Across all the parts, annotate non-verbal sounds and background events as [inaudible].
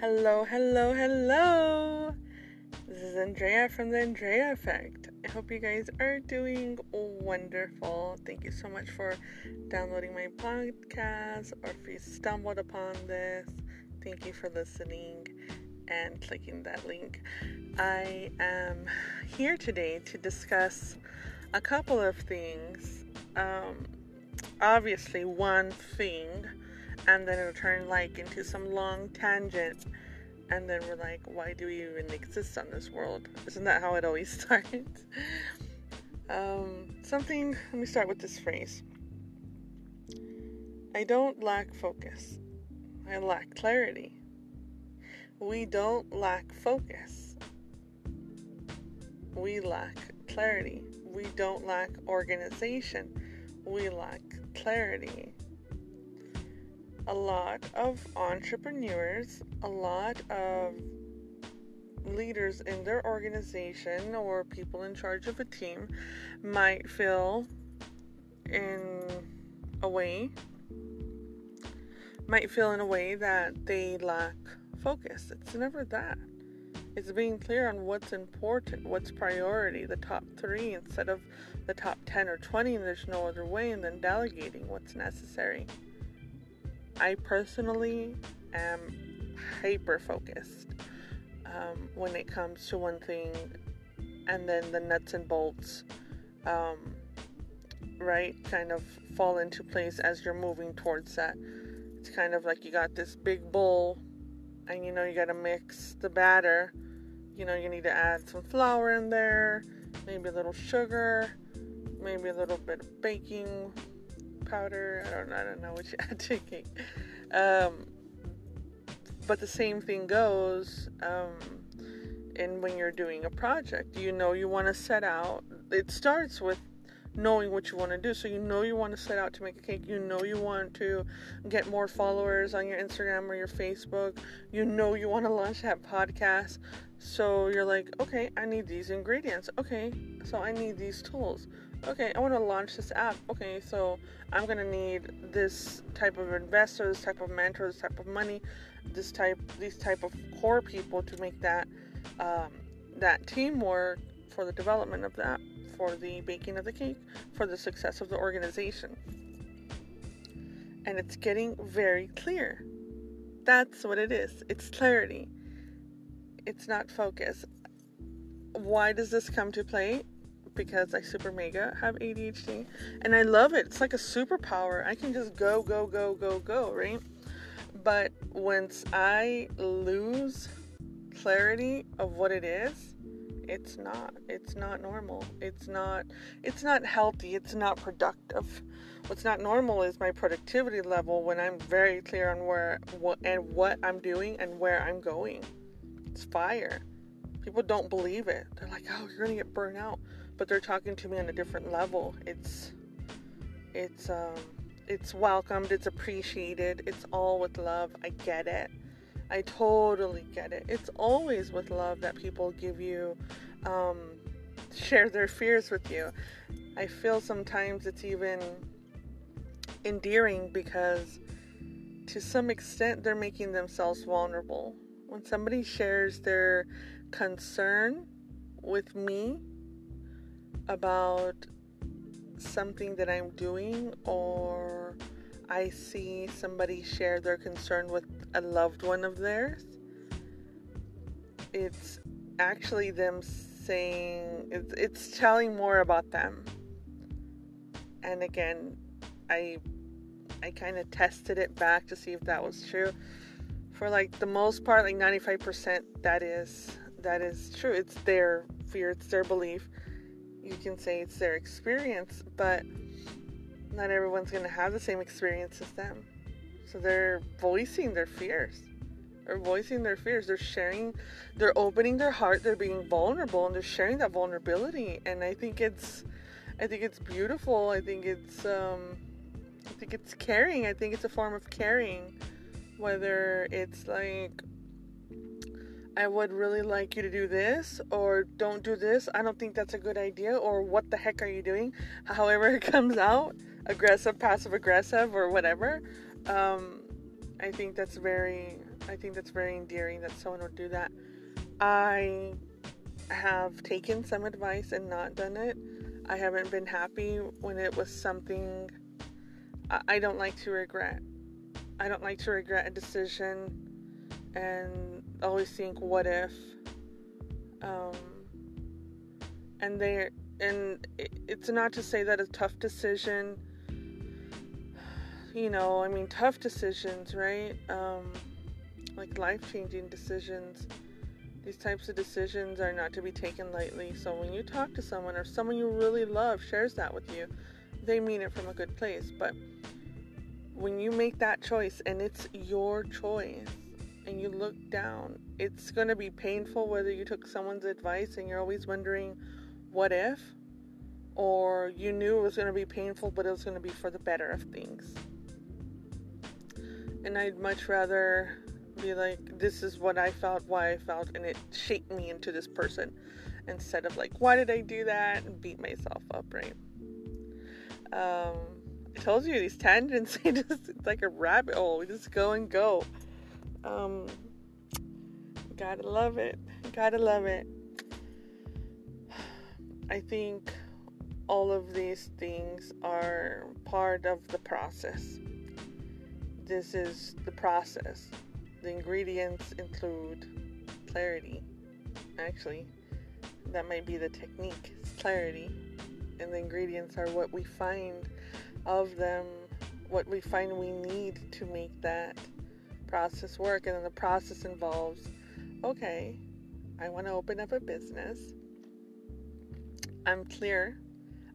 Hello, hello, hello. This is Andrea from the Andrea Effect. I hope you guys are doing wonderful. Thank you so much for downloading my podcast or if you stumbled upon this. Thank you for listening and clicking that link. I am here today to discuss a couple of things. Um, obviously, one thing and then it'll turn like into some long tangent and then we're like why do we even exist on this world? Isn't that how it always [laughs] starts? Um, something let me start with this phrase. I don't lack focus. I lack clarity. We don't lack focus. We lack clarity. We don't lack organization. We lack clarity a lot of entrepreneurs, a lot of leaders in their organization or people in charge of a team might feel in a way might feel in a way that they lack focus. It's never that. It's being clear on what's important, what's priority, the top three instead of the top 10 or 20, and there's no other way, and then delegating what's necessary. I personally am hyper focused um, when it comes to one thing, and then the nuts and bolts, um, right, kind of fall into place as you're moving towards that. It's kind of like you got this big bowl, and you know you got to mix the batter. You know, you need to add some flour in there, maybe a little sugar, maybe a little bit of baking powder. I don't, I don't know what you add to cake. Um, but the same thing goes um, in when you're doing a project. You know, you want to set out. It starts with knowing what you want to do. So you know you want to set out to make a cake. You know you want to get more followers on your Instagram or your Facebook. You know you want to launch that podcast. So you're like, okay, I need these ingredients. Okay, so I need these tools okay, I want to launch this app. Okay, so I'm gonna need this type of investor, this type of mentor, this type of money, this type, these type of core people to make that um, that teamwork for the development of that, for the baking of the cake, for the success of the organization. And it's getting very clear. That's what it is. It's clarity. It's not focus. Why does this come to play? Because I super mega have ADHD and I love it. It's like a superpower. I can just go, go, go, go, go, right? But once I lose clarity of what it is, it's not. It's not normal. It's not it's not healthy. It's not productive. What's not normal is my productivity level when I'm very clear on where what and what I'm doing and where I'm going. It's fire. People don't believe it. They're like, "Oh, you're going to get burned out." But they're talking to me on a different level. It's it's um it's welcomed, it's appreciated, it's all with love. I get it. I totally get it. It's always with love that people give you um share their fears with you. I feel sometimes it's even endearing because to some extent they're making themselves vulnerable. When somebody shares their concern with me, about something that I'm doing or I see somebody share their concern with a loved one of theirs, it's actually them saying, it's, it's telling more about them. And again, I I kind of tested it back to see if that was true. For like the most part, like 95%, that is that is true. It's their fear, it's their belief you can say it's their experience, but not everyone's going to have the same experience as them. So they're voicing their fears. They're voicing their fears. They're sharing, they're opening their heart, they're being vulnerable and they're sharing that vulnerability. And I think it's I think it's beautiful. I think it's um I think it's caring. I think it's a form of caring. Whether it's like I would really like you to do this, or don't do this. I don't think that's a good idea, or what the heck are you doing? However, it comes out aggressive, passive aggressive, or whatever. Um, I think that's very, I think that's very endearing that someone would do that. I have taken some advice and not done it. I haven't been happy when it was something I don't like to regret. I don't like to regret a decision and always think, what if? Um, and they and it's not to say that a tough decision you know i mean tough decisions right um, like life-changing decisions these types of decisions are not to be taken lightly so when you talk to someone or someone you really love shares that with you they mean it from a good place but when you make that choice and it's your choice and you look down it's going to be painful whether you took someone's advice and you're always wondering what if, or you knew it was going to be painful, but it was going to be for the better of things. And I'd much rather be like, this is what I felt, why I felt, and it shaped me into this person instead of like, why did I do that and beat myself up, right? Um, I told you these tangents, [laughs] just, it's like a rabbit hole. We just go and go. Um, gotta love it. Gotta love it. I think all of these things are part of the process. This is the process. The ingredients include clarity. Actually, that might be the technique. It's clarity. And the ingredients are what we find of them, what we find we need to make that process work. And then the process involves okay, I want to open up a business. I'm clear.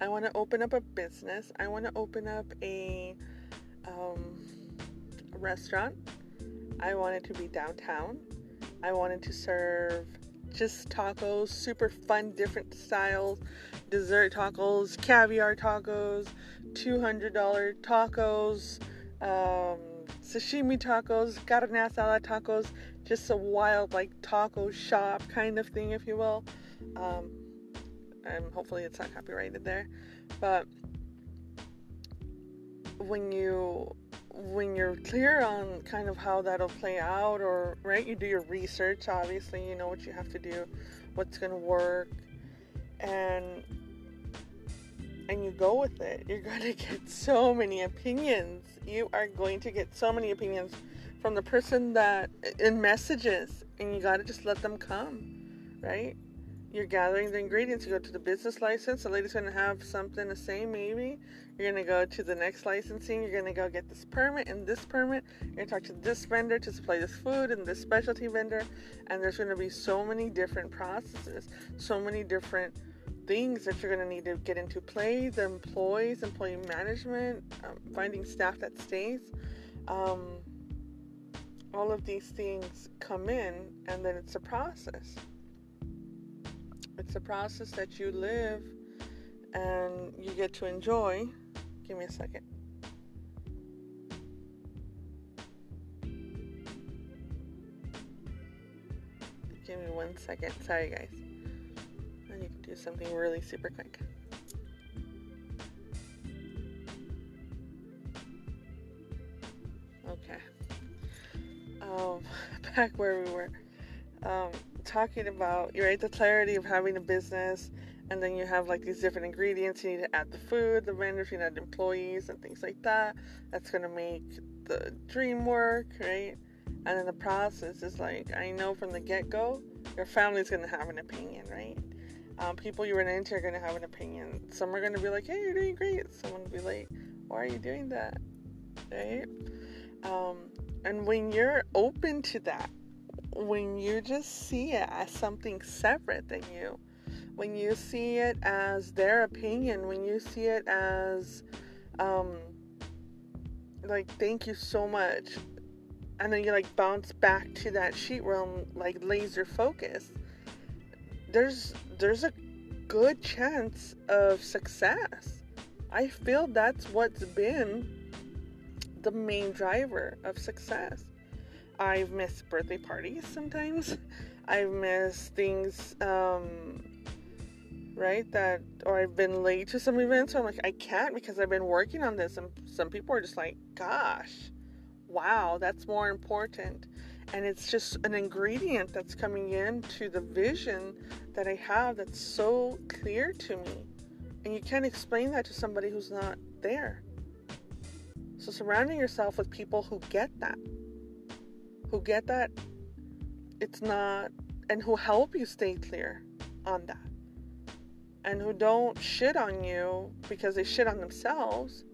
I want to open up a business. I want to open up a, um, restaurant. I want it to be downtown. I wanted to serve just tacos, super fun, different styles, dessert tacos, caviar tacos, $200 tacos, um, sashimi tacos, carne asada tacos, just a wild, like, taco shop kind of thing, if you will. Um, and hopefully it's not copyrighted there. But when you when you're clear on kind of how that'll play out or right you do your research obviously you know what you have to do what's going to work and and you go with it you're going [laughs] to get so many opinions you are going to get so many opinions from the person that in messages and you got to just let them come right you're gathering the ingredients. You go to the business license. The lady's going to have something to say, maybe. You're going to go to the next licensing. You're going to go get this permit and this permit. You're going to talk to this vendor to supply this food and this specialty vendor. And there's going to be so many different processes, so many different things that you're going to need to get into play the employees, employee management, um, finding staff that stays. Um, all of these things come in, and then it's a process. It's a process that you live and you get to enjoy. Give me a second. Give me one second. Sorry, guys. To do something really super quick. Okay. Um, [laughs] back where we were. Um, talking about right the clarity of having a business and then you have like these different ingredients you need to add the food the vendors you need employees and things like that that's going to make the dream work right and then the process is like i know from the get-go your family's going to have an opinion right um, people you run into are going to have an opinion. Some are going to be like hey you're doing great. Someone will be like why are you doing that? Right? Um, and when you're open to that when you just see it as something separate than you, when you see it as their opinion, when you see it as, um, like, thank you so much, and then you like bounce back to that sheet realm, like laser focus. There's there's a good chance of success. I feel that's what's been the main driver of success. I've missed birthday parties sometimes. [laughs] I've missed things, um, right? That, or I've been late to some events. So I'm like, I can't because I've been working on this. And some people are just like, gosh, wow, that's more important. And it's just an ingredient that's coming in to the vision that I have that's so clear to me. And you can't explain that to somebody who's not there. So surrounding yourself with people who get that, who get that it's not, and who help you stay clear on that, and who don't shit on you because they shit on themselves,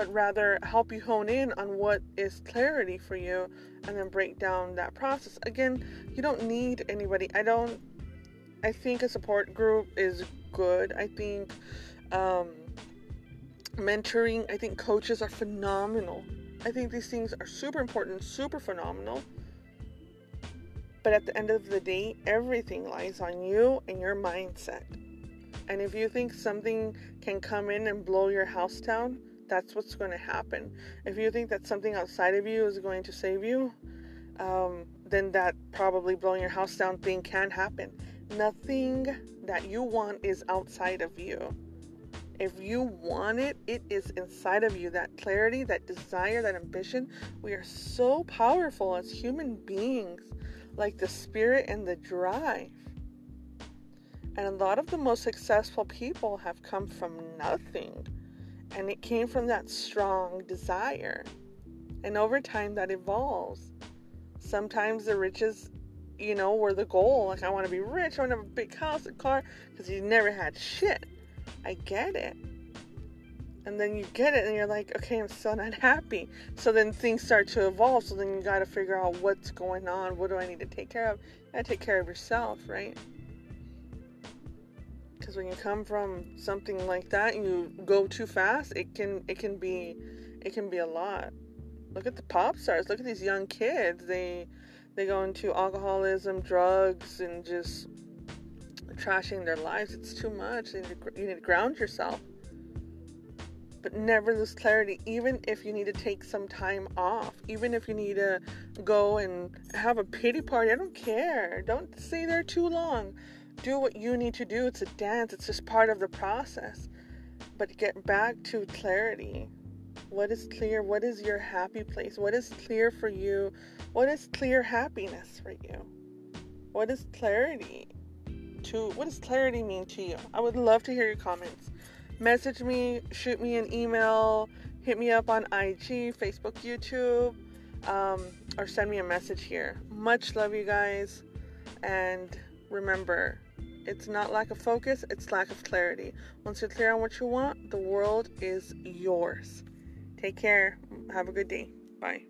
but rather help you hone in on what is clarity for you and then break down that process. Again, you don't need anybody. I don't, I think a support group is good. I think, um, mentoring, I think coaches are phenomenal. I think these things are super important, super phenomenal. But at the end of the day, everything lies on you and your mindset. And if you think something can come in and blow your house down, that's what's going to happen. If you think that something outside of you is going to save you, um, then that probably blowing your house down thing can happen. Nothing that you want is outside of you. If you want it, it is inside of you. That clarity, that desire, that ambition. We are so powerful as human beings, like the spirit and the drive. And a lot of the most successful people have come from nothing. And it came from that strong desire. And over time, that evolves. Sometimes the riches, you know, were the goal. Like, I want to be rich, I want to have a big house, a car, because you never had shit. I get it. And then you get it and you're like, okay, I'm still not happy. So then things start to evolve. So then you got to figure out what's going on. What do I need to take care of? You got to take care of yourself, right? Because when you come from something like that and you go too fast, it can it can be it can be a lot. Look at the pop stars. Look at these young kids. They they go into alcoholism, drugs, and just trashing their lives. It's too much. You need to, you need to ground yourself. But never lose clarity, even if you need to take some time off, even if you need to go and have a pity party. I don't care. Don't stay there too long. Do what you need to do. It's a dance, it's just part of the process. But get back to clarity. What is clear? What is your happy place? What is clear for you? What is clear happiness for you? What is clarity? to what does clarity mean to you? I would love to hear your comments. Message me, shoot me an email, hit me up on IG, Facebook, YouTube, um, or send me a message here. Much love, you guys. And remember, it's not lack of focus, it's lack of clarity. Once you're clear on what you want, the world is yours. Take care. Have a good day. Bye.